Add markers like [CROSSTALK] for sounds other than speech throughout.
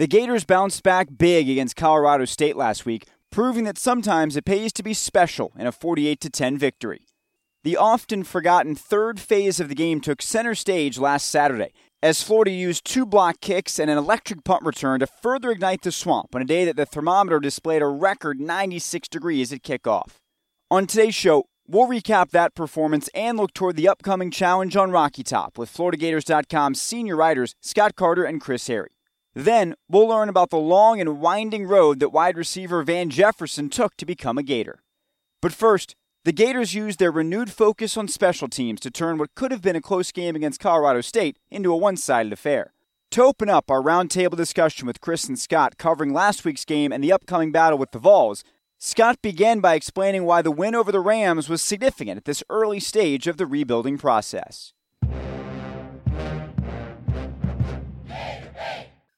The Gators bounced back big against Colorado State last week, proving that sometimes it pays to be special in a 48 10 victory. The often forgotten third phase of the game took center stage last Saturday as Florida used two block kicks and an electric punt return to further ignite the swamp on a day that the thermometer displayed a record 96 degrees at kickoff. On today's show, We'll recap that performance and look toward the upcoming challenge on Rocky Top with FloridaGators.com's senior writers Scott Carter and Chris Harry. Then we'll learn about the long and winding road that wide receiver Van Jefferson took to become a Gator. But first, the Gators used their renewed focus on special teams to turn what could have been a close game against Colorado State into a one sided affair. To open up our roundtable discussion with Chris and Scott covering last week's game and the upcoming battle with the Vols, Scott began by explaining why the win over the Rams was significant at this early stage of the rebuilding process.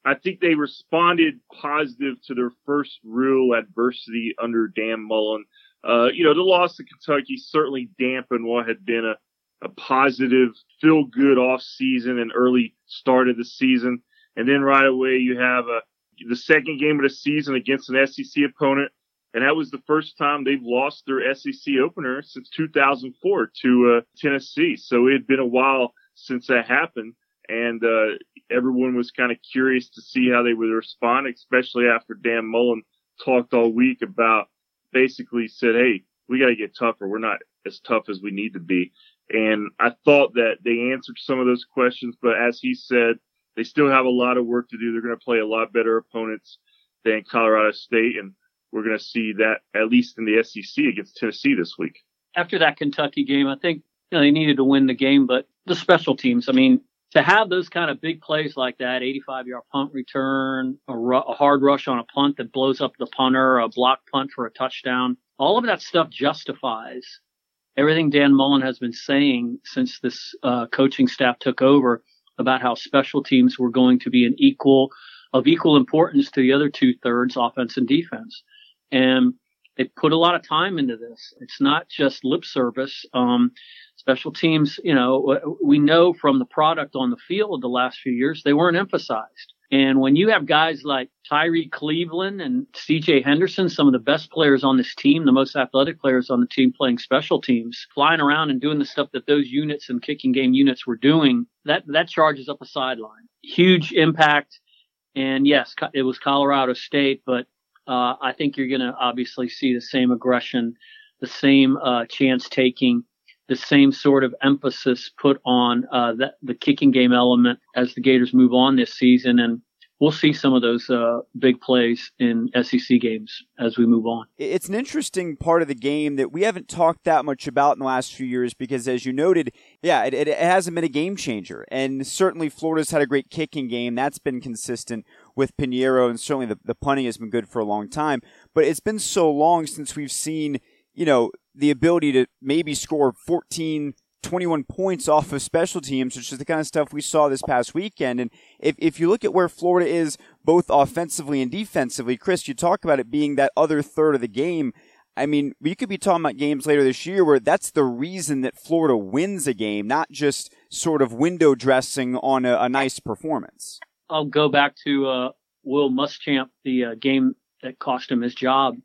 I think they responded positive to their first real adversity under Dan Mullen. Uh, you know, the loss to Kentucky certainly dampened what had been a, a positive, feel good off season and early start of the season. And then right away you have a, the second game of the season against an SEC opponent and that was the first time they've lost their SEC opener since 2004 to uh, Tennessee. So it had been a while since that happened, and uh, everyone was kind of curious to see how they would respond, especially after Dan Mullen talked all week about basically said, "Hey, we got to get tougher. We're not as tough as we need to be." And I thought that they answered some of those questions, but as he said, they still have a lot of work to do. They're going to play a lot better opponents than Colorado State, and we're going to see that at least in the SEC against Tennessee this week. After that Kentucky game, I think you know they needed to win the game, but the special teams. I mean, to have those kind of big plays like that 85 yard punt return, a, ru- a, hard rush on a punt that blows up the punter, a block punt for a touchdown, all of that stuff justifies everything Dan Mullen has been saying since this uh, coaching staff took over about how special teams were going to be an equal of equal importance to the other two thirds offense and defense and they put a lot of time into this. It's not just lip service. Um, special teams, you know, we know from the product on the field the last few years, they weren't emphasized. And when you have guys like Tyrie Cleveland and CJ Henderson, some of the best players on this team, the most athletic players on the team playing special teams, flying around and doing the stuff that those units and kicking game units were doing, that, that charges up a sideline. Huge impact. And yes, it was Colorado State, but uh, I think you're going to obviously see the same aggression, the same uh, chance taking, the same sort of emphasis put on uh, the, the kicking game element as the Gators move on this season. And we'll see some of those uh, big plays in SEC games as we move on. It's an interesting part of the game that we haven't talked that much about in the last few years because, as you noted, yeah, it, it hasn't been a game changer. And certainly Florida's had a great kicking game. That's been consistent with Piñeiro, and certainly the, the punting has been good for a long time. But it's been so long since we've seen, you know, the ability to maybe score 14 21 points off of special teams, which is the kind of stuff we saw this past weekend. And if, if you look at where Florida is both offensively and defensively, Chris, you talk about it being that other third of the game. I mean, we could be talking about games later this year where that's the reason that Florida wins a game, not just sort of window dressing on a, a nice performance. I'll go back to uh, Will Muschamp, the uh, game that cost him his job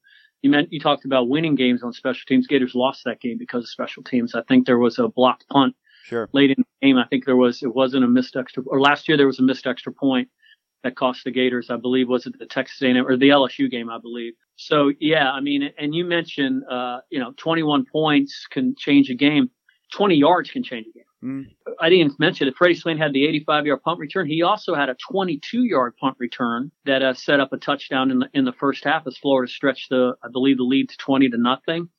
you meant you talked about winning games on special teams. Gators lost that game because of special teams. I think there was a blocked punt sure. late in the game. I think there was it wasn't a missed extra or last year there was a missed extra point that cost the Gators. I believe was it the Texas A&M or the LSU game? I believe. So yeah, I mean, and you mentioned uh, you know 21 points can change a game. 20 yards can change a game. Mm. I didn't mention that Freddie Swain had the 85 yard punt return. He also had a 22 yard punt return that uh, set up a touchdown in the in the first half as Florida stretched the I believe the lead to 20 to nothing.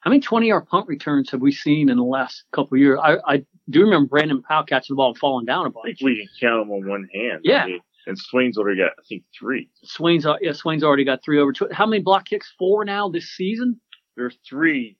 How many 20 yard punt returns have we seen in the last couple of years? I, I do remember Brandon Powell catching the ball and falling down a bunch. I think we can count them on one hand. Yeah. I mean, and Swain's already got I think three. Swain's yeah, Swain's already got three over. Two. How many block kicks? Four now this season. There's three.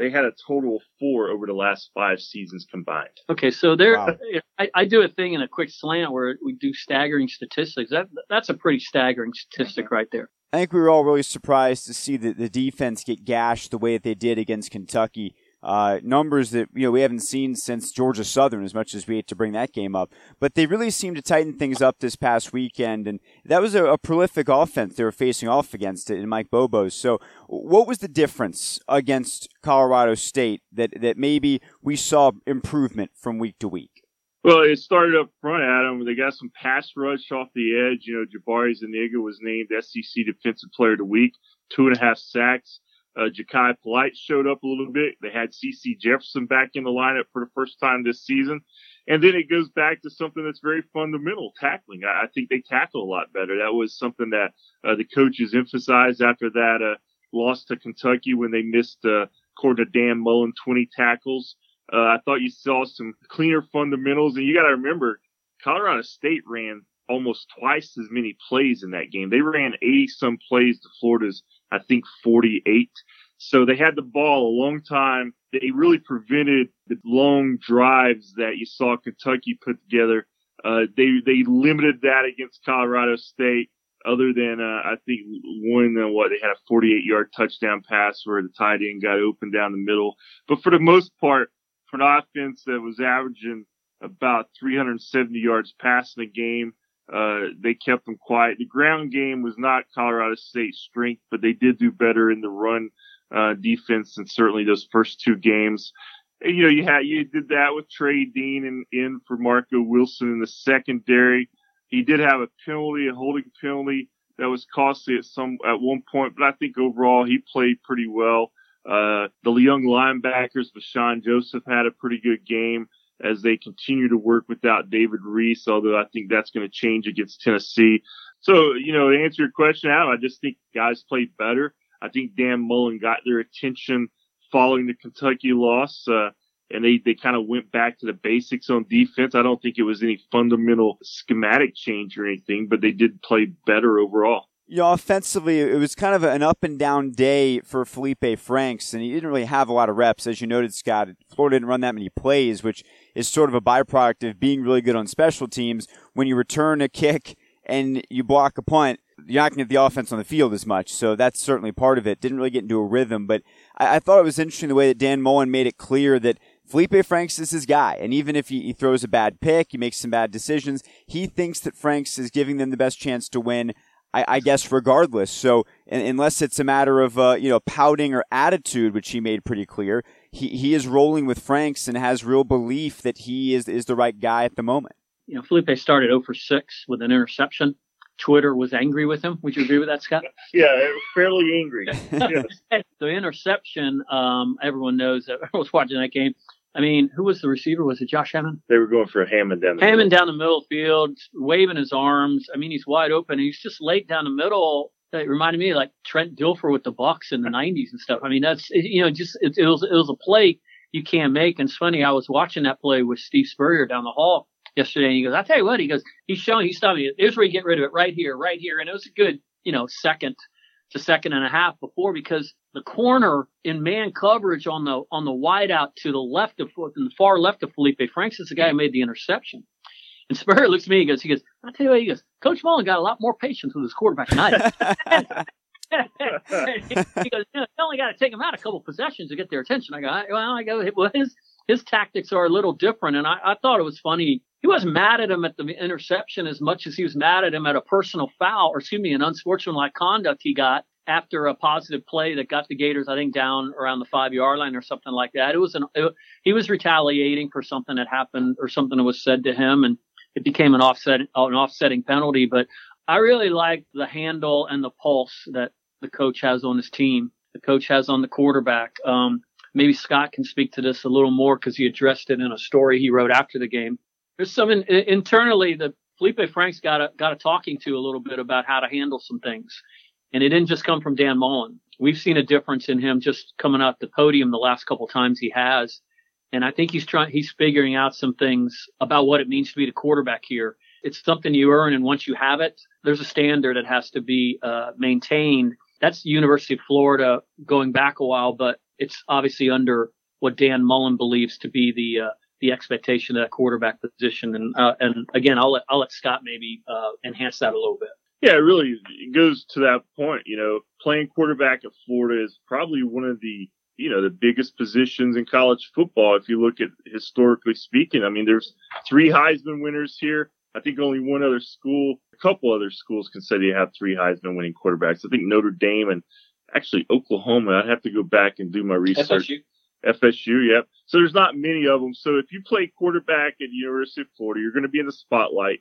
They had a total of four over the last five seasons combined. Okay, so there, wow. I, I, do a thing in a quick slant where we do staggering statistics. That that's a pretty staggering statistic right there. I think we were all really surprised to see the, the defense get gashed the way that they did against Kentucky. Uh, numbers that you know we haven't seen since Georgia Southern, as much as we hate to bring that game up. But they really seemed to tighten things up this past weekend, and that was a, a prolific offense they were facing off against it in Mike Bobo's. So, what was the difference against Colorado State that that maybe we saw improvement from week to week? Well, it started up front, Adam. They got some pass rush off the edge. You know, Jabari Zuniga was named SEC Defensive Player of the Week, two and a half sacks. Uh, Jachai Polite showed up a little bit. They had CeCe Jefferson back in the lineup for the first time this season. And then it goes back to something that's very fundamental, tackling. I, I think they tackle a lot better. That was something that uh, the coaches emphasized after that uh, loss to Kentucky when they missed, uh, according to Dan Mullen, 20 tackles. Uh, I thought you saw some cleaner fundamentals, and you got to remember, Colorado State ran almost twice as many plays in that game. They ran 80 some plays to Florida's, I think, 48. So they had the ball a long time. They really prevented the long drives that you saw Kentucky put together. Uh, they, they limited that against Colorado State other than, uh, I think one, uh, what, they had a 48 yard touchdown pass where the tight end got open down the middle. But for the most part, for an offense that was averaging about 370 yards passing a game. Uh, they kept them quiet. The ground game was not Colorado State's strength, but they did do better in the run uh, defense and certainly those first two games. You know, you had you did that with Trey Dean and in for Marco Wilson in the secondary. He did have a penalty, a holding penalty that was costly at some at one point, but I think overall he played pretty well. Uh, the young linebackers, Vosean Joseph had a pretty good game as they continue to work without David Reese, although I think that's going to change against Tennessee. So, you know, to answer your question, Adam, I just think guys played better. I think Dan Mullen got their attention following the Kentucky loss. Uh, and they, they kind of went back to the basics on defense. I don't think it was any fundamental schematic change or anything, but they did play better overall you know, offensively, it was kind of an up and down day for Felipe Franks, and he didn't really have a lot of reps. As you noted, Scott, Florida didn't run that many plays, which is sort of a byproduct of being really good on special teams. When you return a kick and you block a punt, you're not going to get the offense on the field as much. So that's certainly part of it. Didn't really get into a rhythm, but I, I thought it was interesting the way that Dan Mullen made it clear that Felipe Franks is his guy. And even if he, he, throws a bad pick, he makes some bad decisions, he thinks that Franks is giving them the best chance to win. I, I guess regardless. So unless it's a matter of uh, you know pouting or attitude, which he made pretty clear, he he is rolling with Franks and has real belief that he is is the right guy at the moment. You know, Felipe started 0 for 6 with an interception. Twitter was angry with him. Would you agree with that, Scott? [LAUGHS] Yeah, fairly angry. [LAUGHS] yes. the interception, um, everyone knows that [LAUGHS] I was watching that game. I mean, who was the receiver? Was it Josh Hammond? They were going for Hammond down the Hammond middle. down the middle of the field, waving his arms. I mean, he's wide open. He's just late down the middle. It reminded me of like Trent Dilfer with the Bucks in the '90s and stuff. I mean, that's you know, just it, it was it was a play you can't make. And it's funny, I was watching that play with Steve Spurrier down the hall yesterday, and he goes, "I tell you what," he goes, "He's showing, he's telling me, here's where you get rid of it, right here, right here," and it was a good, you know, second to second and a half before because the corner in man coverage on the on the wide out to the left of foot in the far left of Felipe Franks is the guy who made the interception. And Spurrier looks at me, he goes, he goes, I tell you what, he goes, Coach Mullen got a lot more patience with his quarterback tonight. [LAUGHS] [LAUGHS] he goes, you, know, you only got to take him out a couple possessions to get their attention. I go, well, I go, well, his his tactics are a little different, and I, I thought it was funny. He wasn't mad at him at the interception as much as he was mad at him at a personal foul, or excuse me, an unsportsmanlike conduct he got after a positive play that got the Gators, I think, down around the five yard line or something like that. It was an it, he was retaliating for something that happened or something that was said to him, and it became an offset an offsetting penalty. But I really like the handle and the pulse that the coach has on his team. The coach has on the quarterback. Um, maybe Scott can speak to this a little more because he addressed it in a story he wrote after the game. There's some in, internally that Felipe Franks got a got a talking to a little bit about how to handle some things. And it didn't just come from Dan Mullen. We've seen a difference in him just coming out the podium the last couple times he has. And I think he's trying, he's figuring out some things about what it means to be the quarterback here. it's something you earn, and once you have it, there's a standard that has to be uh, maintained. That's the University of Florida going back a while, but it's obviously under what Dan Mullen believes to be the uh, the expectation of that quarterback position. And uh, and again, I'll let I'll let Scott maybe uh, enhance that a little bit. Yeah, it really it goes to that point. You know, playing quarterback at Florida is probably one of the you know the biggest positions in college football if you look at historically speaking. I mean, there's three Heisman winners here. I think only one other school, a couple other schools can say they have three Heisman winning quarterbacks. I think Notre Dame and actually Oklahoma. I'd have to go back and do my research. FSU. FSU, yep. So there's not many of them. So if you play quarterback at University of Florida, you're going to be in the spotlight,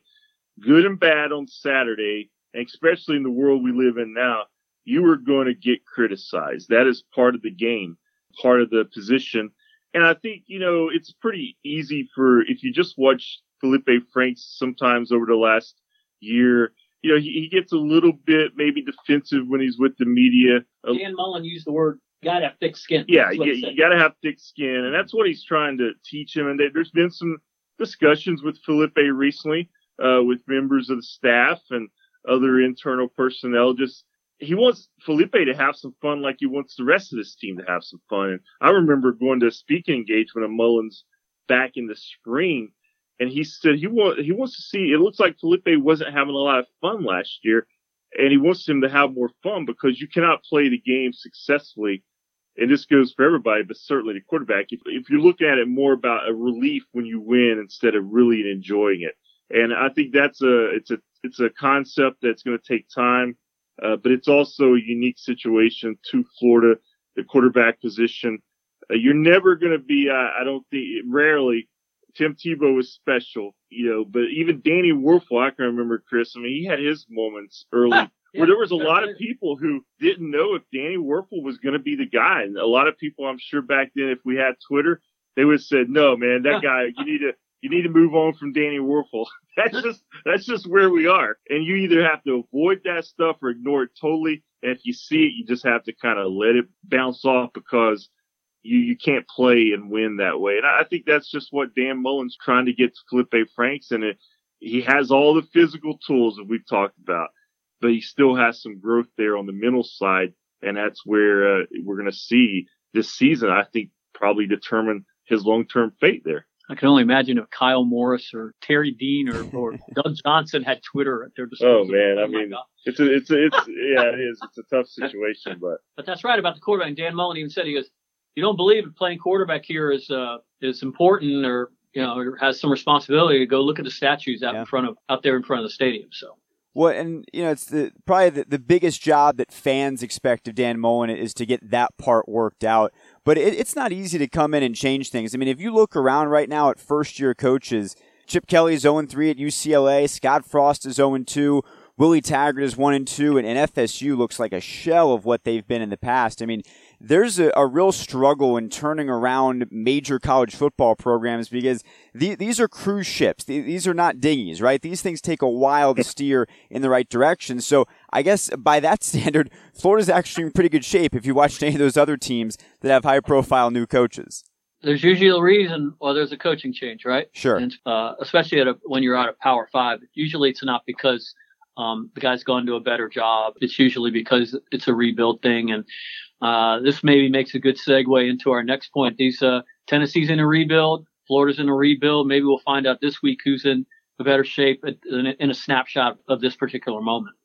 good and bad on Saturday, and especially in the world we live in now, you are going to get criticized. That is part of the game, part of the position. And I think, you know, it's pretty easy for, if you just watch Felipe Franks sometimes over the last year, you know, he, he gets a little bit maybe defensive when he's with the media. Dan Mullen used the word got to have thick skin. Yeah, you, you got to have thick skin, and that's what he's trying to teach him. And there's been some discussions with Felipe recently, uh, with members of the staff and other internal personnel. Just he wants Felipe to have some fun, like he wants the rest of this team to have some fun. And I remember going to a speaking engagement of Mullen's back in the spring, and he said he want he wants to see. It looks like Felipe wasn't having a lot of fun last year, and he wants him to have more fun because you cannot play the game successfully. And this goes for everybody, but certainly the quarterback. If, if you look at it more about a relief when you win instead of really enjoying it, and I think that's a it's a it's a concept that's going to take time, uh, but it's also a unique situation to Florida, the quarterback position. Uh, you're never going to be, uh, I don't think, rarely. Tim Tebow was special, you know, but even Danny Wuerffel, I can remember Chris. I mean, he had his moments early yeah, where there was a lot of people who didn't know if Danny Wuerffel was going to be the guy. And a lot of people, I'm sure back then, if we had Twitter, they would have said, no, man, that [LAUGHS] guy, you need to, you need to move on from Danny Wuerffel. [LAUGHS] That's just that's just where we are. And you either have to avoid that stuff or ignore it totally. And if you see it, you just have to kind of let it bounce off because you you can't play and win that way. And I think that's just what Dan Mullen's trying to get to Felipe Franks, and it, he has all the physical tools that we've talked about, but he still has some growth there on the mental side, and that's where uh, we're going to see this season. I think probably determine his long term fate there. I can only imagine if Kyle Morris or Terry Dean or, or [LAUGHS] Doug Johnson had Twitter at their disposal. Oh man, I mean, it's a, it's a, it's [LAUGHS] yeah, it is. It's a tough situation, but [LAUGHS] but that's right about the quarterback. Dan Mullen even said he goes, "You don't believe playing quarterback here is uh is important or you know or has some responsibility to go look at the statues out yeah. in front of out there in front of the stadium." So. Well, and you know, it's the probably the, the biggest job that fans expect of Dan Mullen is to get that part worked out. But it, it's not easy to come in and change things. I mean, if you look around right now at first year coaches, Chip Kelly is 0 3 at UCLA, Scott Frost is 0 2. Willie Taggart is one and two, and, and, FSU looks like a shell of what they've been in the past. I mean, there's a, a real struggle in turning around major college football programs because the, these are cruise ships. These are not dinghies, right? These things take a while to [LAUGHS] steer in the right direction. So I guess by that [LAUGHS] standard, Florida's actually in pretty good shape if you watched any of those other teams that have high profile new coaches there's usually a reason why there's a coaching change, right? Sure. And uh, especially a, when you're out of Power Five, usually it's not because um, the guy's gone to a better job. It's usually because it's a rebuild thing. And uh, this maybe makes a good segue into our next point. These uh, Tennessee's in a rebuild. Florida's in a rebuild. Maybe we'll find out this week who's in a better shape in a snapshot of this particular moment.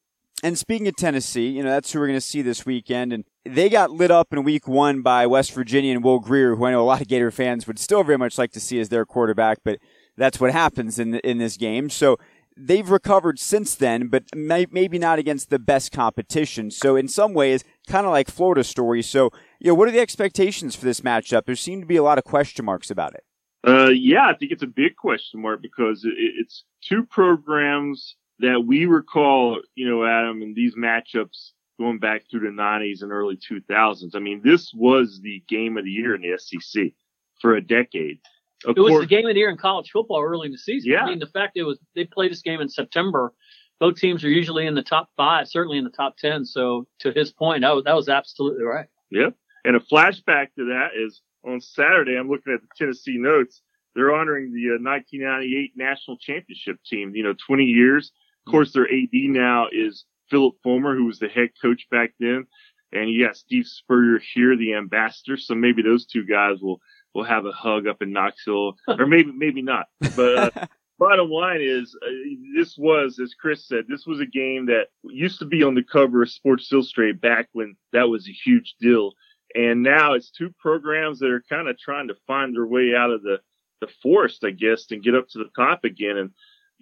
And speaking of Tennessee, you know, that's who we're going to see this weekend. And they got lit up in week one by West Virginia and Will Grier, who I know a lot of Gator fans would still very much like to see as their quarterback, but that's what happens in, in this game. So they've recovered since then, but may, maybe not against the best competition. So in some ways, kind of like Florida's story. So, you know, what are the expectations for this matchup? There seem to be a lot of question marks about it. Uh, yeah, I think it's a big question mark because it, it's two programs that we recall, you know, Adam, in these matchups going back through the 90s and early 2000s. I mean, this was the game of the year in the SEC for a decade. Of it was the game of the year in college football early in the season. Yeah. I mean, the fact it was they played this game in September. Both teams are usually in the top five, certainly in the top ten. So to his point, that was, that was absolutely right. Yep. And a flashback to that is on Saturday. I'm looking at the Tennessee notes. they're honoring the uh, 1998 national championship team. You know, 20 years. Of course, their AD now is Phillip Fulmer, who was the head coach back then, and you got Steve Spurrier here, the ambassador. So maybe those two guys will will have a hug up in Knoxville, or maybe maybe not. But uh, [LAUGHS] bottom line is, uh, this was, as Chris said, this was a game that used to be on the cover of Sports Illustrated back when that was a huge deal. And now it's two programs that are kind of trying to find their way out of the, the forest, I guess, and get up to the top again. And,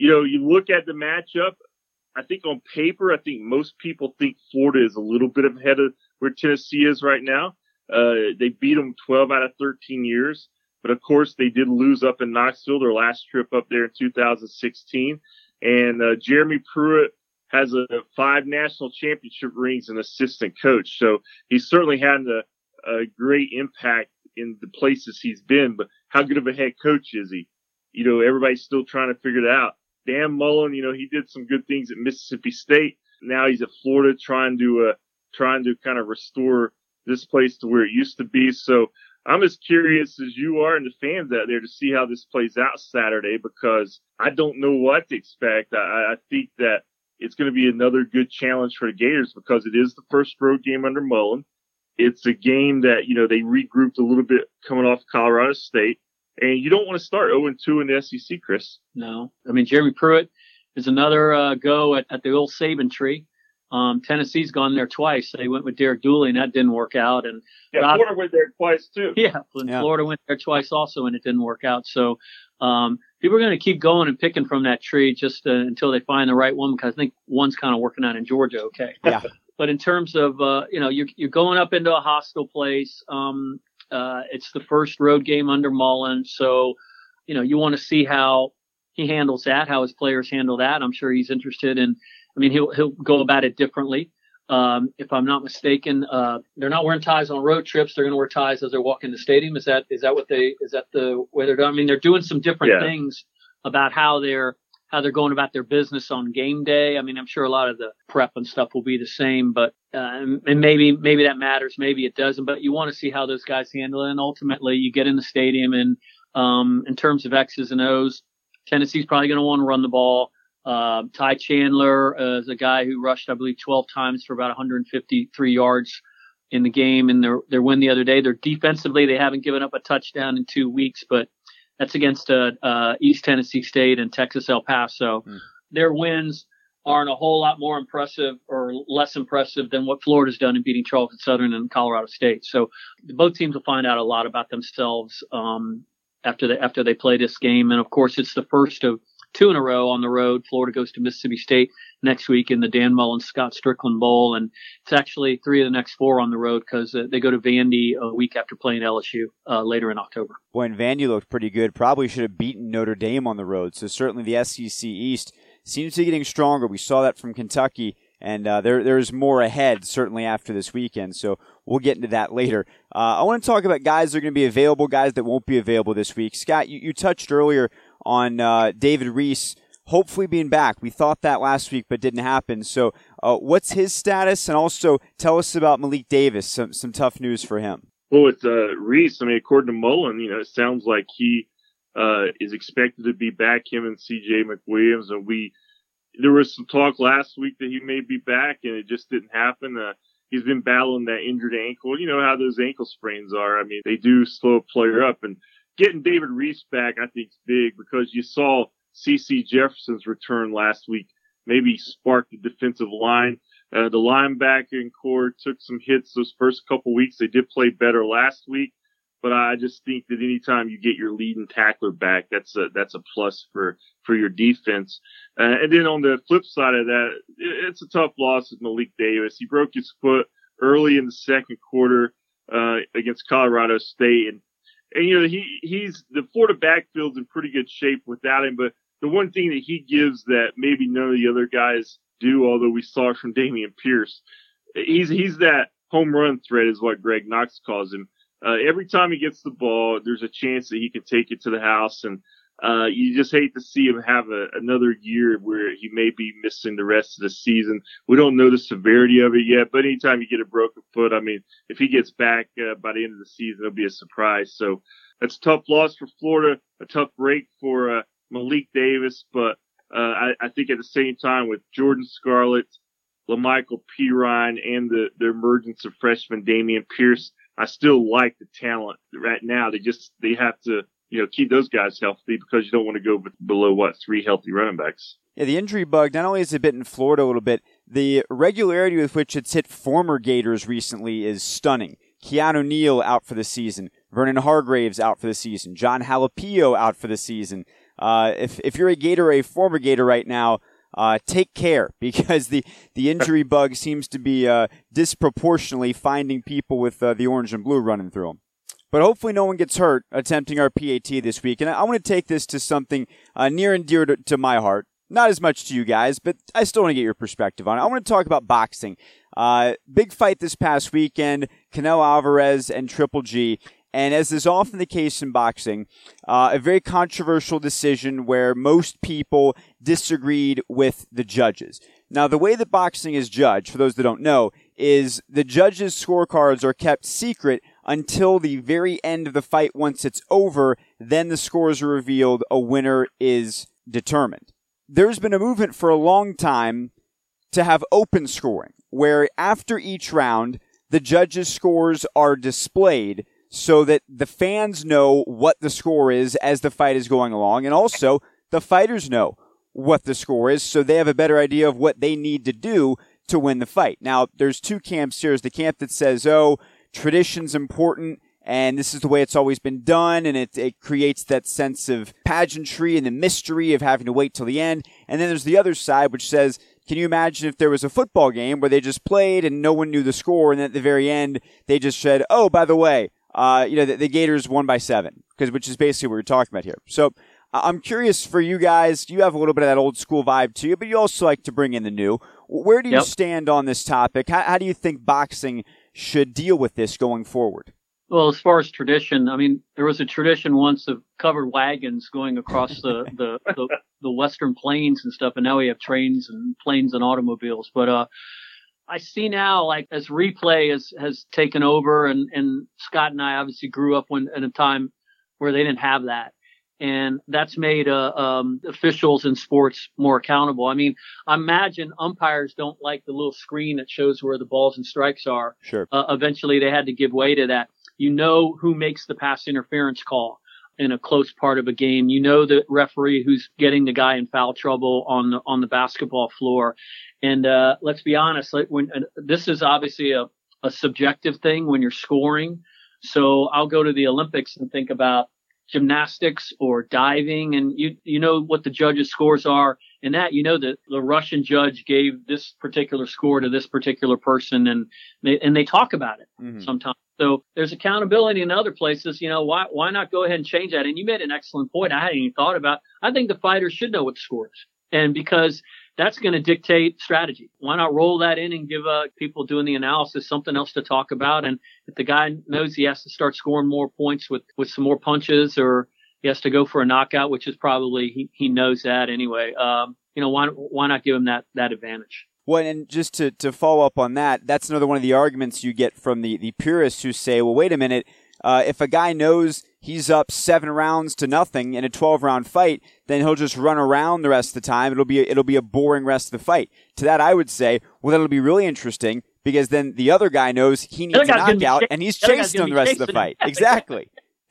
you know, you look at the matchup, I think on paper, I think most people think Florida is a little bit ahead of where Tennessee is right now. Uh, they beat them 12 out of 13 years. But of course, they did lose up in Knoxville their last trip up there in 2016. And uh, Jeremy Pruitt has a five national championship rings and assistant coach. So he's certainly had a, a great impact in the places he's been. But how good of a head coach is he? You know, everybody's still trying to figure it out. Dan Mullen, you know, he did some good things at Mississippi State. Now he's at Florida trying to, uh, trying to kind of restore this place to where it used to be. So I'm as curious as you are and the fans out there to see how this plays out Saturday because I don't know what to expect. I, I think that it's going to be another good challenge for the Gators because it is the first road game under Mullen. It's a game that, you know, they regrouped a little bit coming off Colorado State. And you don't want to start 0 2 in the SEC, Chris. No. I mean, Jeremy Pruitt is another uh, go at, at the old Saban tree. Um, Tennessee's gone there twice. They went with Derek Dooley and that didn't work out. And yeah, Rob, Florida went there twice too. [LAUGHS] Yeah, yeah, Florida went there twice also and it didn't work out. So, um, people are going to keep going and picking from that tree just uh, until they find the right one because I think one's kind of working out in Georgia. Okay. Yeah. but in terms of, uh, you know, you're, you're going up into a hostile place. Um, uh, it's the first road game under Mullen. So, you know, you want to see how he handles that, how his players handle that. I'm sure he's interested in, I mean, he'll he'll go about it differently. Um, if I'm not mistaken, uh, they're not wearing ties on road trips. They're going to wear ties as they're walking the stadium. Is that is that what they is that the way they're doing? I mean, they're doing some different yeah. things about how they're how they're going about their business on game day. I mean, I'm sure a lot of the prep and stuff will be the same, but uh, and maybe maybe that matters, maybe it doesn't. But you want to see how those guys handle it, and ultimately, you get in the stadium, and um, in terms of X's and O's, Tennessee's probably going to want to run the ball. Uh, Ty Chandler uh, is a guy who rushed, I believe, 12 times for about 153 yards in the game in their, their win the other day. They're defensively, they haven't given up a touchdown in two weeks, but that's against uh, uh, East Tennessee State and Texas El Paso. Mm. Their wins aren't a whole lot more impressive or less impressive than what Florida's done in beating Charleston Southern and Colorado State. So both teams will find out a lot about themselves um, after they after they play this game. And of course, it's the first of two in a row on the road. Florida goes to Mississippi State next week in the Dan Mullen Scott Stricklin Bowl, and it's actually three of the next four on the road because uh, they go to Vandy a week after playing LSU uh, later in October. Boy, and Vandy looked pretty good. Probably should have beaten Notre Dame on the road. So certainly the SEC East seems to be getting stronger. We saw that from Kentucky. And uh, there, there's more ahead certainly after this weekend. So we'll get into that later. Uh, I want to talk about guys that are going to be available, guys that won't be available this week. Scott, you, you touched earlier on uh, David Reese hopefully being back. We thought that last week, but didn't happen. So, uh, what's his status? And also, tell us about Malik Davis. Some some tough news for him. Well, with uh, Reese, I mean, according to Mullen, you know, it sounds like he uh, is expected to be back. Him and C.J. McWilliams, and we there was some talk last week that he may be back, and it just didn't happen. Uh, he's been battling that injured ankle. You know how those ankle sprains are. I mean, they do slow a player up, and getting David Reese back, I think, is big because you saw CeCe Jefferson's return last week maybe sparked the defensive line. Uh, the linebacking core took some hits those first couple weeks. They did play better last week, but I just think that anytime you get your leading tackler back, that's a that's a plus for for your defense. Uh, and then on the flip side of that, it's a tough loss with Malik Davis. He broke his foot early in the second quarter uh, against Colorado State, and and you know he he's the Florida backfield's in pretty good shape without him. But the one thing that he gives that maybe none of the other guys do, although we saw it from [LAUGHS] Dameon Pierce, he's he's that home run threat is what Greg Knox calls him. Uh, every time he gets the ball, there's a chance that he can take it to the house, and uh, you just hate to see him have a, another year where he may be missing the rest of the season. We don't know the severity of it yet, but anytime you get a broken foot, I mean, if he gets back uh, by the end of the season, it'll be a surprise. So that's a tough loss for Florida, a tough break for uh, Malik Davis, but uh, I, I think at the same time with Jordan Scarlett, La'Mical Perine, and the, the emergence of freshman Dameon Pierce, I still like the talent right now. They just they have to you know keep those guys healthy because you don't want to go below what three healthy running backs. Yeah, the injury bug not only is it bit in Florida a little bit, the regularity with which it's hit former Gators recently is stunning. Keanu Neal out for the season. Vernon Hargreaves out for the season. Jon Halapio out for the season. Uh, if if you're a Gator a former Gator right now, uh, take care [LAUGHS] because the, the injury bug seems to be uh, disproportionately finding people with uh, the orange and blue running through them. But hopefully, no one gets hurt attempting our PAT this week. And I, I want to take this to something uh, near and dear to, to, my heart. Not as much to you guys, but I still want to get your perspective on it. I want to talk about boxing. Uh, big fight this past weekend Canelo Alvarez and Triple G. And as is often the case in boxing, uh, a very controversial decision where most people disagreed with the judges. Now, the way that boxing is judged, for those that don't know, is the judges' scorecards are kept secret until the very end of the fight. Once it's over, then the scores are revealed. A winner is determined. There's been a movement for a long time to have open scoring, where after each round, the judges' scores are displayed so that the fans know what the score is as the fight is going along. And also, the fighters know what the score is so they have a better idea of what they need to do to win the fight. Now, there's two camps here. There's the camp that says, oh, tradition's important and this is the way it's always been done and it, it creates that sense of pageantry and the mystery of having to wait till the end. And then there's the other side which says, can you imagine if there was a football game where they just played and no one knew the score and at the very end they just said, oh, by the way, uh, you know, the, the, Gators won by seven, because which is basically what we're talking about here. So I'm curious for you guys. You have a little bit of that old school vibe to you, but you also like to bring in the new. Where do you yep. stand on this topic? How, how do you think boxing should deal with this going forward? Well, as far as tradition, I mean, there was a tradition once of covered wagons going across the, [LAUGHS] the, the, the, Western plains and stuff, and now we have trains and planes and automobiles. But uh, I see now, like as replay has has taken over, and and Scott and I obviously grew up when at a time where they didn't have that, and that's made uh, um, officials in sports more accountable. I mean, I imagine umpires don't like the little screen that shows where the balls and strikes are. Sure. Uh, eventually, they had to give way to that. You know who makes the pass interference call in a close part of a game. You know the referee who's getting the guy in foul trouble on the on the basketball floor, and uh, let's be honest, like when this is obviously a, a subjective thing when you're scoring. So I'll go to the Olympics and think about gymnastics or diving, and you you know what the judges' scores are. And that you know that the Russian judge gave this particular score to this particular person, and they, and they talk about it mm-hmm. sometimes. So there's accountability in other places. You know why why not go ahead and change that? And you made an excellent point. I hadn't even thought about. I think the fighters should know what the score is, and because that's going to dictate strategy. Why not roll that in and give uh, people doing the analysis something else to talk about? And if the guy knows he has to start scoring more points with, with some more punches or he has to go for a knockout, which is probably, he, he knows that anyway. Um, you know, why, why not give him that, that advantage? Well, and just to, to follow up on that, that's another one of the arguments you get from the, the purists who say, well, wait a minute, uh, if a guy knows he's up seven rounds to nothing in a 12 round fight, then he'll just run around the rest of the time. It'll be, a, it'll be a boring rest of the fight. To that, I would say, well, that'll be really interesting because then the other guy knows he needs a knockout and he's chasing him the rest of the fight. [LAUGHS] Exactly. [LAUGHS]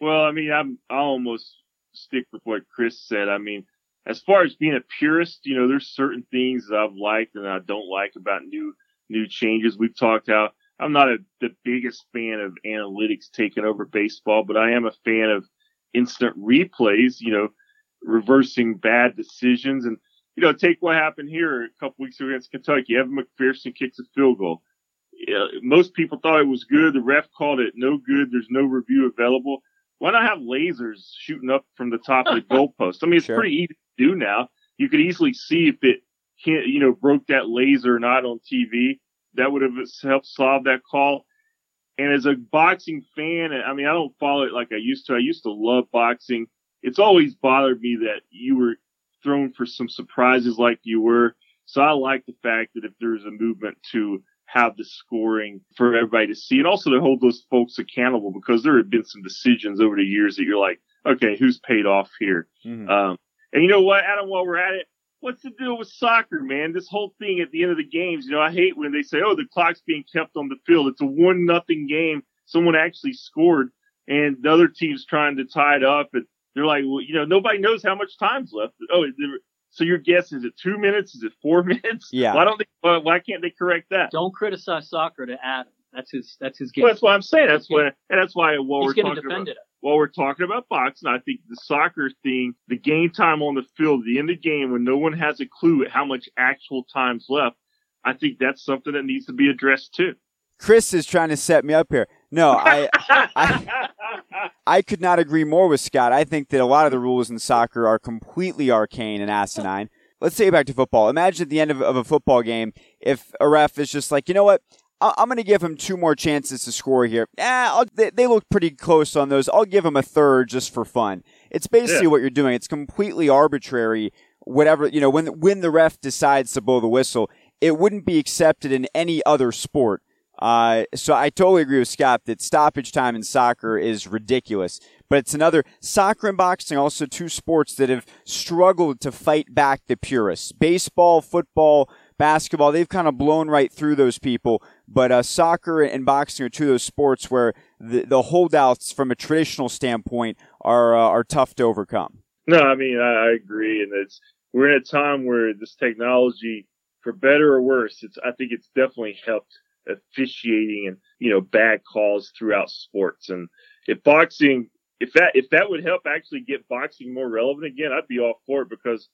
well, I mean, I'm, I almost stick with what Chris said. I mean, as far as being a purist, you know, there's certain things that I've liked and I don't like about new, new changes. We've talked how I'm not a, the biggest fan of analytics taking over baseball, but I am a fan of instant replays, you know, reversing bad decisions. And, you know, take what happened here a couple weeks ago against Kentucky. Evan McPherson kicks a field goal. Yeah, most people thought it was good. The ref called it no good. There's no review available. Why not have lasers shooting up from the top of the [LAUGHS] goalpost? I mean, it's sure. pretty easy to do now. You could easily see if it, you know, broke that laser or not on TV that would have helped solve that call. And as a boxing fan, I mean, I don't follow it like I used to. I used to love boxing. It's always bothered me that you were thrown for some surprises like you were. So I like the fact that if there's a movement to have the scoring for everybody to see and also to hold those folks accountable because there have been some decisions over the years that you're like, okay, who's paid off here? Mm-hmm. Um, and you know what, Adam, while we're at it, what's the deal with soccer, man? This whole thing at the end of the games, you know, I hate when they say, oh, the clock's being kept on the field. It's a one nothing game. Someone actually scored and the other team's trying to tie it up and they're like, well, you know, nobody knows how much time's left. Oh, so your guess is it two minutes? Is it four [LAUGHS] minutes? Yeah. Why don't they? Why can't they correct that? Don't criticize soccer to Adam. That's his. That's his game. Well, that's what I'm saying. That's what, and that's why while He's we're talking about it. while we're talking about boxing, I think the soccer thing, the game time on the field, the end of the game when no one has a clue at how much actual time's left, I think that's something that needs to be addressed too. Chris is trying to set me up here. No, I, I, I could not agree more with Scott. I think that a lot of the rules in soccer are completely arcane and asinine. Let's take it back to football. Imagine at the end of, of a football game, if a ref is just like, you know what, I'm going to give him two more chances to score here. Eh, they, they, look pretty close on those. I'll give him a third just for fun. It's basically yeah. what you're doing. It's completely arbitrary. Whatever you know, when when the ref decides to blow the whistle, it wouldn't be accepted in any other sport. Uh, so I totally agree with Scott that stoppage time in soccer is ridiculous. But it's another soccer and boxing, also two sports that have struggled to fight back the purists. Baseball, football, basketball, they've kind of blown right through those people. But uh, soccer and boxing are two of those sports where the, the holdouts, from a traditional standpoint, are uh, are tough to overcome. No, I mean I, I agree, and it's we're in a time where this technology, for better or worse, it's I think it's definitely helped officiating and you know bad calls throughout sports. And if boxing, if that if that would help actually get boxing more relevant again, I'd be all for it because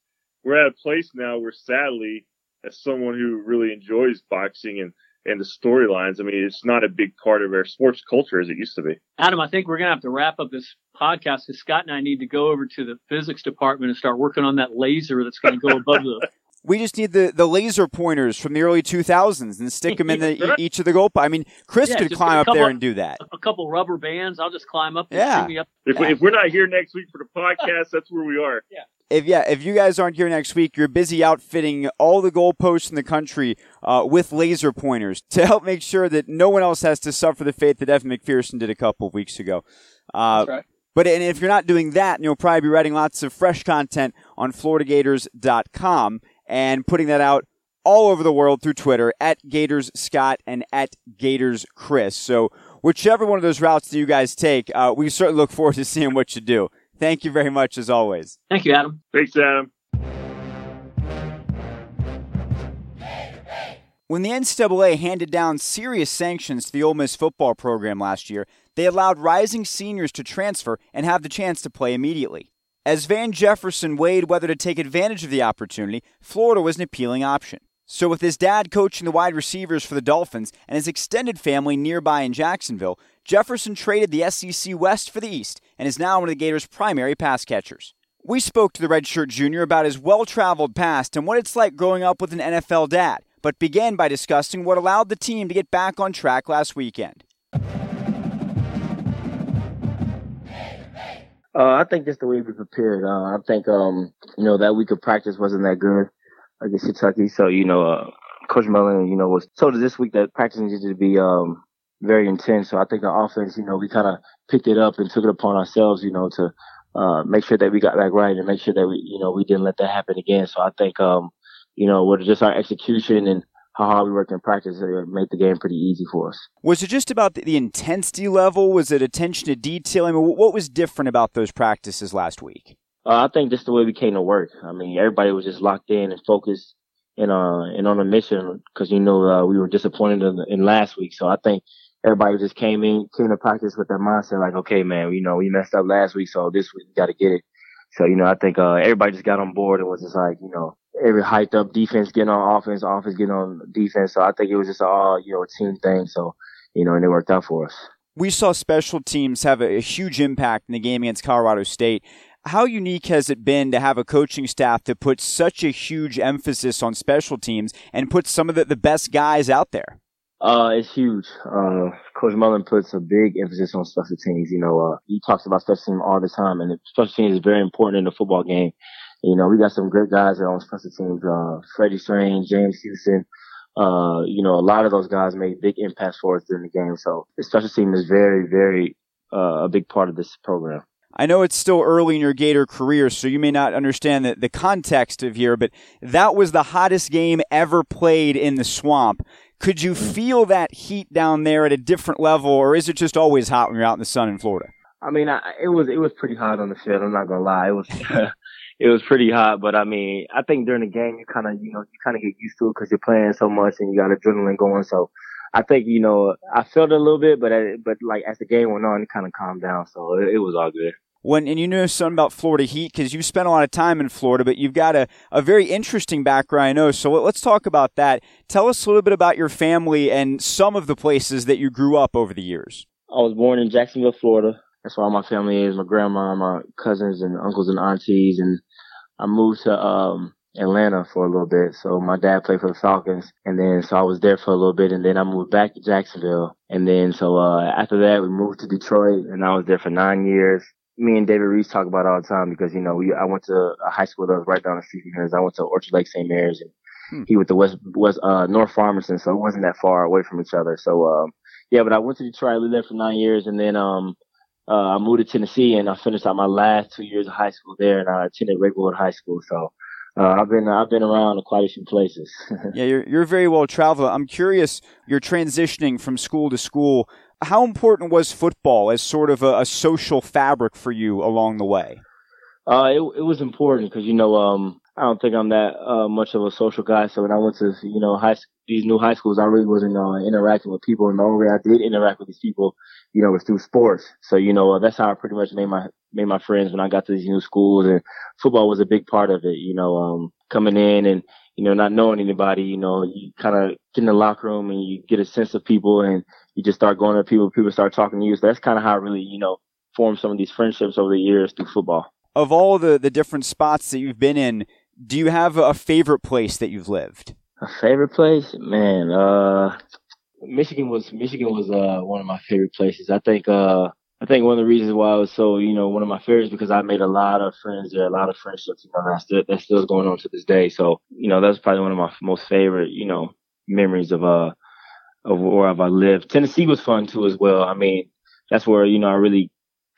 we're at a place now where sadly, as someone who really enjoys boxing and and the storylines. I mean, it's not a big part of our sports culture as it used to be. Adam, I think we're going to have to wrap up this podcast because Scott and I need to go over to the physics department and start working on that laser that's going to go above the [LAUGHS] we just need the, the laser pointers from the early 2000s and stick them in the, [LAUGHS] each of the goal. I mean, Chris yeah, could climb up there and do that. A couple rubber bands. I'll just climb up. yeah. Up. If, yeah. if, we're not here next week for the podcast, that's where we are. [LAUGHS] Yeah. If yeah, if you guys aren't here next week, you're busy outfitting all the goalposts in the country uh, with laser pointers to help make sure that no one else has to suffer the fate that Evan McPherson did a couple of weeks ago. Uh, right. But and if you're not doing that, you'll probably be writing lots of fresh content on FloridaGators.com and putting that out all over the world through Twitter at Gators Scott and at Gators Chris. So whichever one of those routes that you guys take, uh, we certainly look forward to seeing what you do. Thank you very much as always. Thank you, Adam. Thanks, Adam. When the NCAA handed down serious sanctions to the Ole Miss football program last year, they allowed rising seniors to transfer and have the chance to play immediately. As Van Jefferson weighed whether to take advantage of the opportunity, Florida was an appealing option. So, with his dad coaching the wide receivers for the Dolphins and his extended family nearby in Jacksonville, Jefferson traded the SEC West for the East and is now one of the Gators' primary pass catchers. We spoke to the redshirt junior about his well traveled past and what it's like growing up with an NFL dad, but began by discussing what allowed the team to get back on track last weekend. Uh, I think just the way we prepared. Uh, I think, um, you know, that week of practice wasn't that good against Kentucky. So, you know, uh, Coach Mullen, you know, was told this week that practice needed to be, um, very intense. So I think the offense, you know, we kind of picked it up and took it upon ourselves, you know, to, uh, make sure that we got that right and make sure that we, you know, we didn't let that happen again. So I think, um, you know, with just our execution and, how hard we worked in practice, it made the game pretty easy for us. Was it just about the intensity level? Was it attention to detail? I mean, what was different about those practices last week? Uh, I think just the way we came to work. I mean, everybody was just locked in and focused and uh and on a mission because you know uh, we were disappointed in, in, last week. So I think everybody just came in came to practice with that mindset like, okay, man, you know we messed up last week, so this week we got to get it. So you know I think uh, everybody just got on board and was just like, you know, every hyped up defense getting on offense, offense getting on defense. So I think it was just all, you know, team thing. So, you know, and it worked out for us. We saw special teams have a huge impact in the game against Colorado State. How unique has it been to have a coaching staff that puts such a huge emphasis on special teams and puts some of the, the best guys out there? Uh, it's huge. Uh, Coach Mullen puts a big emphasis on special teams. You know, uh, he talks about special teams all the time, and special teams is very important in the football game. You know, we got some great guys that on special teams, uh, Freddie Swain, James Houston, uh, you know, a lot of those guys made big impacts for us during the game. So the special team is very, very uh, a big part of this program. I know it's still early in your Gator career, so you may not understand the, the context of here, but that was the hottest game ever played in the swamp. Could you feel that heat down there at a different level, or is it just always hot when you're out in the sun in Florida? I mean, I, it was it was pretty hot on the field. I'm not gonna lie, it was [LAUGHS] it was pretty hot. But I mean, I think during the game, you kind of you know you kind of get used to it because you're playing so much and you got adrenaline going. So I think you know I felt a little bit, but uh, but like as the game went on, it kind of calmed down. So it, it was all good when and you know something about Florida Heat because you spent a lot of time in Florida, but you've got a, a very interesting background, I know. So let's talk about that. Tell us a little bit about your family and some of the places that you grew up over the years. I was born in Jacksonville, Florida. That's where all my family is. My grandma, my cousins and uncles and aunties. And I moved to um, Atlanta for a little bit. So my dad played for the Falcons. And then so I was there for a little bit and then I moved back to Jacksonville. And then so uh, after that we moved to Detroit and I was there for nine years me and David Reese talk about all the time because you know we I went to a high school that was right down the street from his. I went to Orchard Lake St. Mary's and hmm. he went to West West uh, North Farmington, so it wasn't that far away from each other. So um, yeah, but I went to Detroit, I lived there for nine years, and then um, uh, I moved to Tennessee and I finished out my last two years of high school there, and I attended Ravenwood High School. So. Uh, I've been I've been around quite a few places. [LAUGHS] yeah, you're you're very well traveled. I'm curious. You're transitioning from school to school. How important was football as sort of a, a social fabric for you along the way? Uh, it, it was important because, you know, um, I don't think I'm that uh, much of a social guy. So when I went to, you know, high these new high schools, I really wasn't uh, interacting with people. And the only way I did interact with these people, you know, was through sports. So, you know, uh, that's how I pretty much made my made my friends when I got to these new schools. And football was a big part of it. You know, um, coming in and you know, not knowing anybody, you know, you kind of get in the locker room and you get a sense of people and you just start going to people, people start talking to you. So that's kind of how I really, you know, formed some of these friendships over the years through football. Of all the, the different spots that you've been in, do you have a favorite place that you've lived? A favorite place? Man, uh, Michigan was, Michigan was, uh, one of my favorite places. I think, uh, I think one of the reasons why I was so, you know, one of my favorites because I made a lot of friends there, a lot of friendships, you know, that's still, that's still going on to this day. So, you know, that's probably one of my most favorite, you know, memories of, uh, of where I've lived. Tennessee was fun too as well. I mean, that's where, you know, I really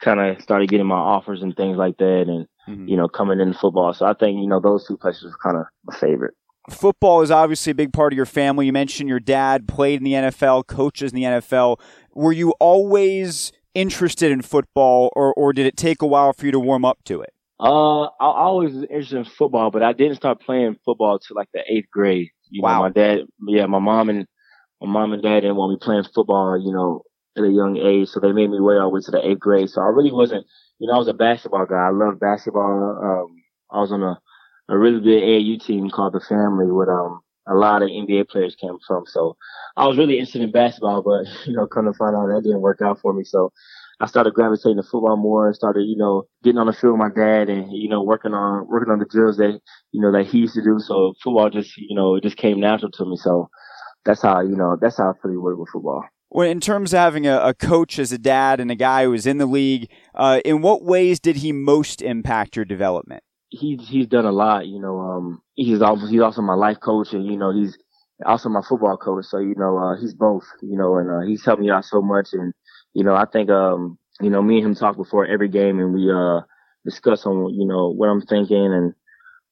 kind of started getting my offers and things like that and, mm-hmm. you know, coming into football. So I think, you know, those two places were kind of my favorite football is obviously a big part of your family. You mentioned your dad played in the NFL, coaches in the NFL. Were you always interested in football, or or did it take a while for you to warm up to it? Uh, I, I always was interested in football, but I didn't start playing football till like the eighth grade. You wow. know, my dad, yeah, my mom and my mom and dad didn't want me playing football, you know, at a young age, so they made me wait all the way to the eighth grade. So I really wasn't, you know, I was a basketball guy. I loved basketball. Um, I was on a a really good AAU team called the Family with um a lot of NBA players came from. So I was really interested in basketball, but [LAUGHS] you know, come to find out that didn't work out for me. So I started gravitating to football more and started, you know, getting on the field with my dad and, you know, working on, working on the drills that, you know, that he used to do. So football just, you know, it just came natural to me. So that's how, you know, that's how I pretty work with football. Well, in terms of having a, a, coach as a dad and a guy who was in the league, uh, in what ways did he most impact your development? He's he's done a lot. You know, um, he's also he's also my life coach, and you know he's also my football coach. So you know, uh, he's both. You know, and uh, he's helped me out so much, and you know, I think, um, you know, me and him talk before every game and we, uh, discuss on, you know, what I'm thinking and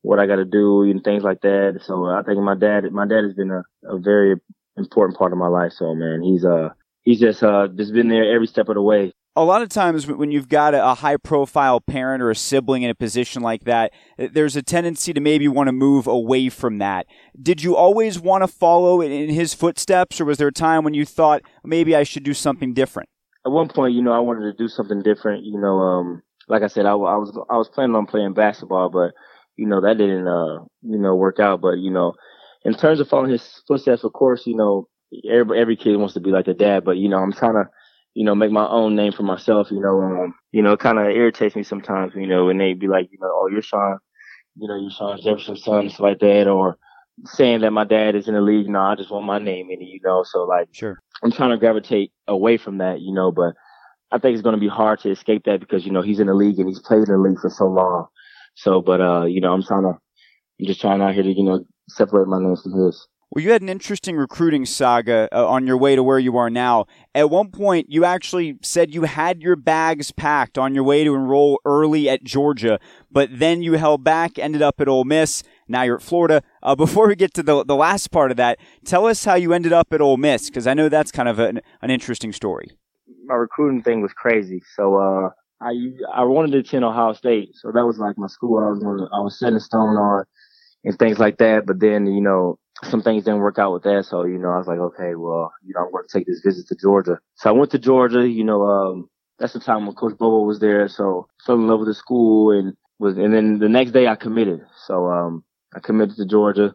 what I got to do and things like that. So I think my dad, my dad has been a, a very important part of my life. So man, he's, uh, he's just, uh, just been there every step of the way. A lot of times when you've got a high profile parent or a sibling in a position like that, there's a tendency to maybe want to move away from that. Did you always want to follow in his footsteps or was there a time when you thought maybe I should do something different? at one point, you know, I wanted to do something different. You know, um, like I said, I, I was I was planning on playing basketball, but you know that didn't uh you know work out. But you know, in terms of following his footsteps, of course, you know, every every kid wants to be like their dad, but you know, I'm trying to you know make my own name for myself. You know, um, you know, it kind of irritates me sometimes. You know, when they be like, you know, oh, you're Shawn, you know, you're Shawn Jefferson's son, stuff like that, or saying that my dad is in the league. No, I just want my name in it, you know. So like, sure, I'm trying to gravitate away from that, you know. But I think it's going to be hard to escape that because you know he's in the league and he's played in the league for so long. So, but uh, you know, I'm trying to, I'm just trying out here to you know separate my name from his. Well, you had an interesting recruiting saga uh, on your way to where you are now. At one point, you actually said you had your bags packed on your way to enroll early at Georgia, but then you held back, ended up at Ole Miss. Now you're at Florida. Uh, before we get to the, the last part of that, tell us how you ended up at Ole Miss, because I know that's kind of an, an interesting story. My recruiting thing was crazy. So, uh, I, I wanted to attend Ohio State. So that was like my school I was to, I was setting stone on and things like that. But then, you know, some things didn't work out with that. So, you know, I was like, okay, well, you know, I'm going to take this visit to Georgia. So I went to Georgia, you know, um, that's the time when Coach Bobo was there. So fell in love with the school and was, and then the next day I committed. So, um, I committed to Georgia.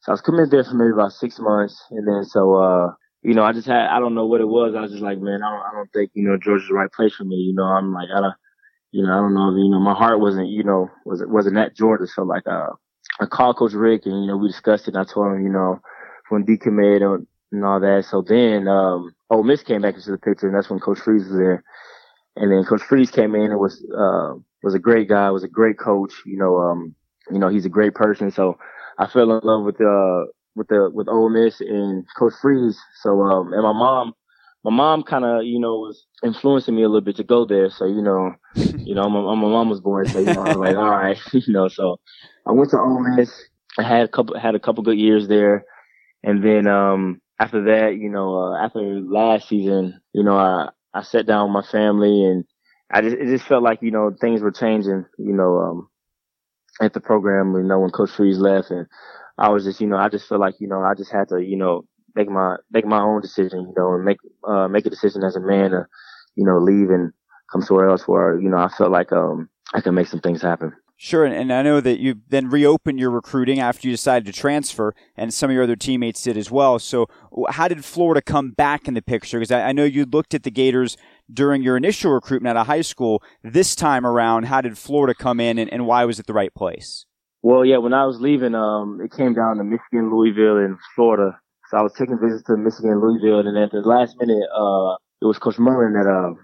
So I was committed there for maybe about six months. And then so, uh, you know, I just had, I don't know what it was. I was just like, man, I don't, I don't think, you know, Georgia's the right place for me. You know, I'm like, I don't, you know, I don't know, you know, my heart wasn't, you know, was, wasn't at Georgia. So like, uh, I called Coach Richt and, you know, we discussed it and I told him, you know, when decommit and, and all that. So then, um, Ole Miss came back into the picture and that's when Coach Freeze was there. And then Coach Freeze came in and was, uh, was a great guy, was a great coach. You know, um, you know, he's a great person. So I fell in love with, uh, with the, with Ole Miss and Coach Freeze. So, um, and my mom, my mom kind of, you know, was influencing me a little bit to go there. So, you know, you know, I'm a, I'm a mama's boy. So, you know, I was like, all right, you know, so I went to Ole Miss. I had a couple, had a couple good years there. And then, um, after that, you know, uh, after last season, you know, I, I sat down with my family and I just, it just felt like, you know, things were changing, you know, um, at the program, you know, when Coach Freeze left and I was just, you know, I just feel like, you know, I just had to, you know, make my, make my own decision, you know, and make, uh, make a decision as a man to, you know, leave and come somewhere else where, you know, I felt like, um, I could make some things happen. Sure, and I know that you then reopened your recruiting after you decided to transfer, and some of your other teammates did as well. So, how did Florida come back in the picture? Because I know you looked at the Gators during your initial recruitment out of high school. This time around, how did Florida come in, and, and why was it the right place? Well, yeah, when I was leaving, um, it came down to Michigan, Louisville, and Florida. So I was taking visits to Michigan, Louisville, and then at the last minute, uh, it was Coach Mullen that uh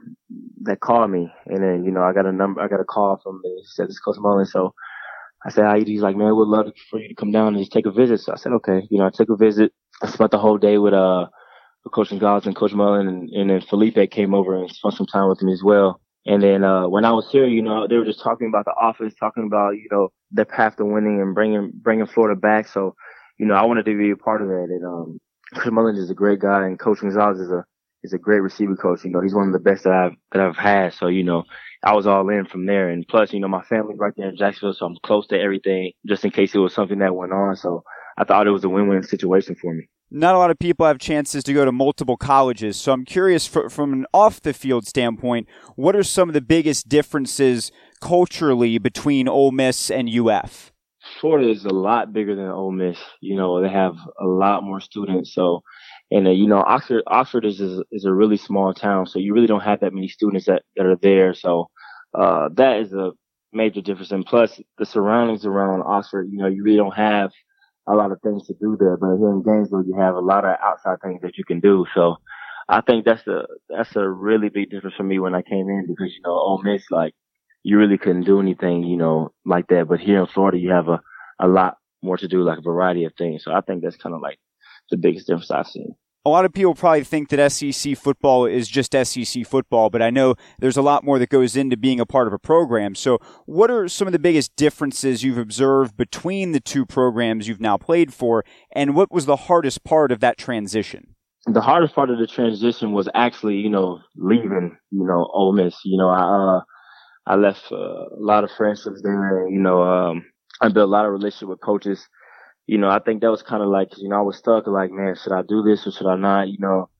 that called me, and then you know I got a number, I got a call from him. He said it's Coach Mullen, so I said, "How you?" He's like, "Man, we'd love for you to come down and just take a visit." So I said, "Okay." You know, I took a visit. I spent the whole day with uh with Coach Gonzales and Coach Mullen, and, and then Feleipe came over and spent some time with me as well. And then uh when I was here, you know, they were just talking about the office, talking about you know the path to winning and bringing bringing Florida back. So, you know, I wanted to be a part of that. And um, Coach Mullen is a great guy, and Coach Gonzales is a is a great receiver coach. You know, he's one of the best that I've that I've had. So you know, I was all in from there. And plus, you know, my family's right there in Jacksonville, so I'm close to everything, just in case it was something that went on. So I thought it was a win-win situation for me. Not a lot of people have chances to go to multiple colleges, so I'm curious for, from an off-the-field standpoint, what are some of the biggest differences culturally between Ole Miss and UF? Florida is a lot bigger than Ole Miss. You know, they have a lot more students, so and uh, you know, Oxford Oxford is, is is a really small town, so you really don't have that many students that that are there. So uh, that is a major difference. And plus, the surroundings around Oxford, you know, you really don't have a lot of things to do there. But here in Gainesville, you have a lot of outside things that you can do. So I think that's a that's a really big difference for me when I came in because you know, Ole Miss, like you really couldn't do anything, you know, like that. But here in Florida, you have a a lot more to do, like a variety of things. So I think that's kind of like the biggest difference I've seen. A lot of people probably think that SEC football is just SEC football, but I know there's a lot more that goes into being a part of a program. So, what are some of the biggest differences you've observed between the two programs you've now played for, and what was the hardest part of that transition? The hardest part of the transition was actually, you know, leaving, you know, Ole Miss. You know, I uh, I left uh, a lot of friendships there. You know, um, I built a lot of relationship with coaches you know, I think that was kind of like, you know, I was stuck like, man, should I do this or should I not? You know,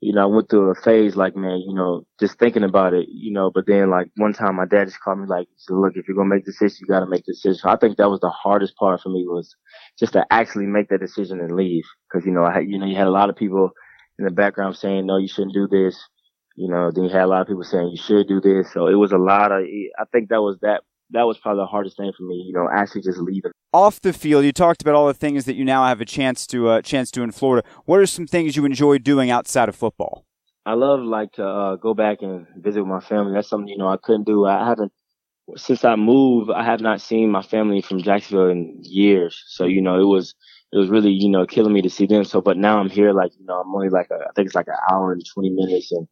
you know, I went through a phase like, man, you know, just thinking about it, you know, but then like one time my dad just called me like, look, if you're going to make the decision, you got to make the decision. So I think that was the hardest part for me was just to actually make that decision and leave. Cause, you know, I you know, you had a lot of people in the background saying, no, you shouldn't do this. You know, then you had a lot of people saying you should do this. So it was a lot of, I think that was that that was probably the hardest thing for me, you know, actually just leaving. Off the field, you talked about all the things that you now have a chance to uh, chance to in Florida. What are some things you enjoy doing outside of football? I love like to uh, go back and visit with my family. That's something you know I couldn't do. I haven't since I moved. I have not seen my family from Jacksonville in years. So you know it was it was really, you know, killing me to see them. So, but now I'm here, like, you know, I'm only like, a, I think it's like an hour and 20 minutes and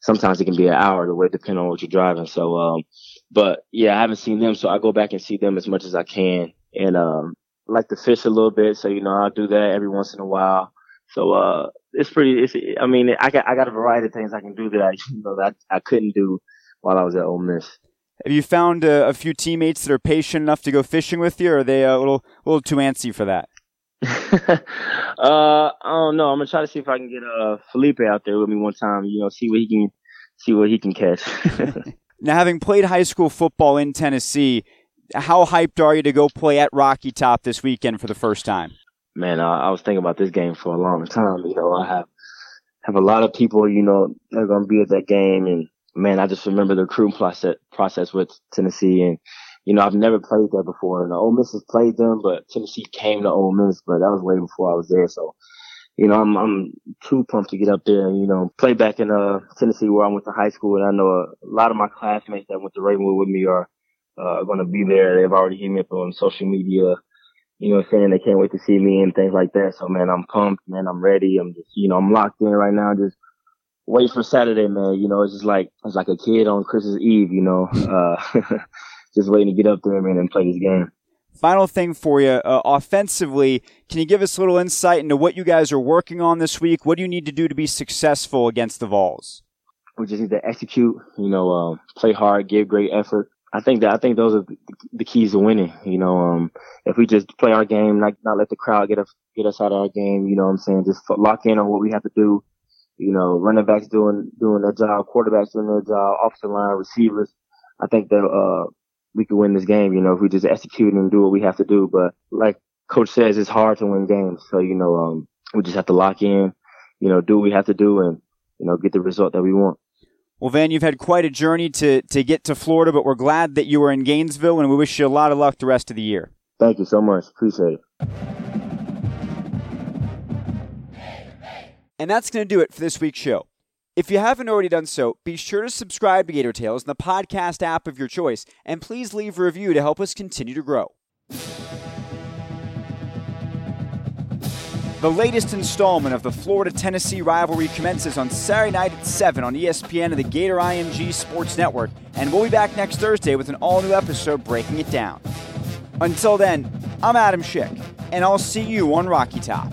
sometimes it can be an hour the way depending on what you're driving. So, um, but yeah, I haven't seen them. So I go back and see them as much as I can and, um, like to fish a little bit. So, you know, I'll do that every once in a while. So, uh, it's pretty, it's, I mean, I got, I got a variety of things I can do that I, [LAUGHS] you know, that I couldn't do while I was at Ole Miss. Have you found a, a, few teammates that are patient enough to go fishing with you, or are they a little, a little too antsy for that? [LAUGHS] uh, I don't know. I'm gonna try to see if I can get uh Feleipe out there with me one time. You know, see what he can see what he can catch. [LAUGHS] now, having played high school football in Tennessee, how hyped are you to go play at Rocky Top this weekend for the first time? Man, I, I was thinking about this game for a long time. You know, I have have a lot of people. You know, that are gonna be at that game, and man, I just remember the recruiting process process with Tennessee and you know, I've never played there before. And Ole Miss has played them, but Tennessee came to Ole Miss, but that was way before I was there. So, you know, I'm I'm too pumped to get up there and you know play back in uh Tennessee where I went to high school. And I know a, lot of my classmates that went to Ravenwood with me are uh, going to be there. They've already hit me up on social media, you know, saying they can't wait to see me and things like that. So, man, I'm pumped, man. I'm ready. I'm just, you know, I'm locked in right now. Just wait for Saturday, man. You know, it's just like it's like a kid on Christmas Eve. You know. Uh, [LAUGHS] just waiting to get up there, man, and play this game. Final thing for you, uh, offensively, can you give us a little insight into what you guys are working on this week? What do you need to do to be successful against the Vols? We just need to execute, you know, um, play hard, give great effort. I think that I think those are the, keys to winning. You know, um, if we just play our game, not not let the crowd get us get us out of our game. You know, what I'm saying just lock in on what we have to do. You know, running backs doing doing their job, quarterbacks doing their job, offensive line, receivers. I think that uh, we could win this game, you know, if we just execute and do what we have to do. But like coach says, it's hard to win games. So, you know, um, we just have to lock in, you know, do what we have to do and, you know, get the result that we want. Well, Van, you've had quite a journey to, to get to Florida, but we're glad that you were in Gainesville and we wish you a lot of luck the rest of the year. Thank you so much. Appreciate it. And that's going to do it for this week's show. If you haven't already done so, be sure to subscribe to Gator Tales in the podcast app of your choice, and please leave a review to help us continue to grow. The latest installment of the Florida Tennessee rivalry commences on Saturday night at 7 on ESPN and the Gator IMG Sports Network, and we'll be back next Thursday with an all new episode breaking it down. Until then, I'm Adam Schick, and I'll see you on Rocky Top.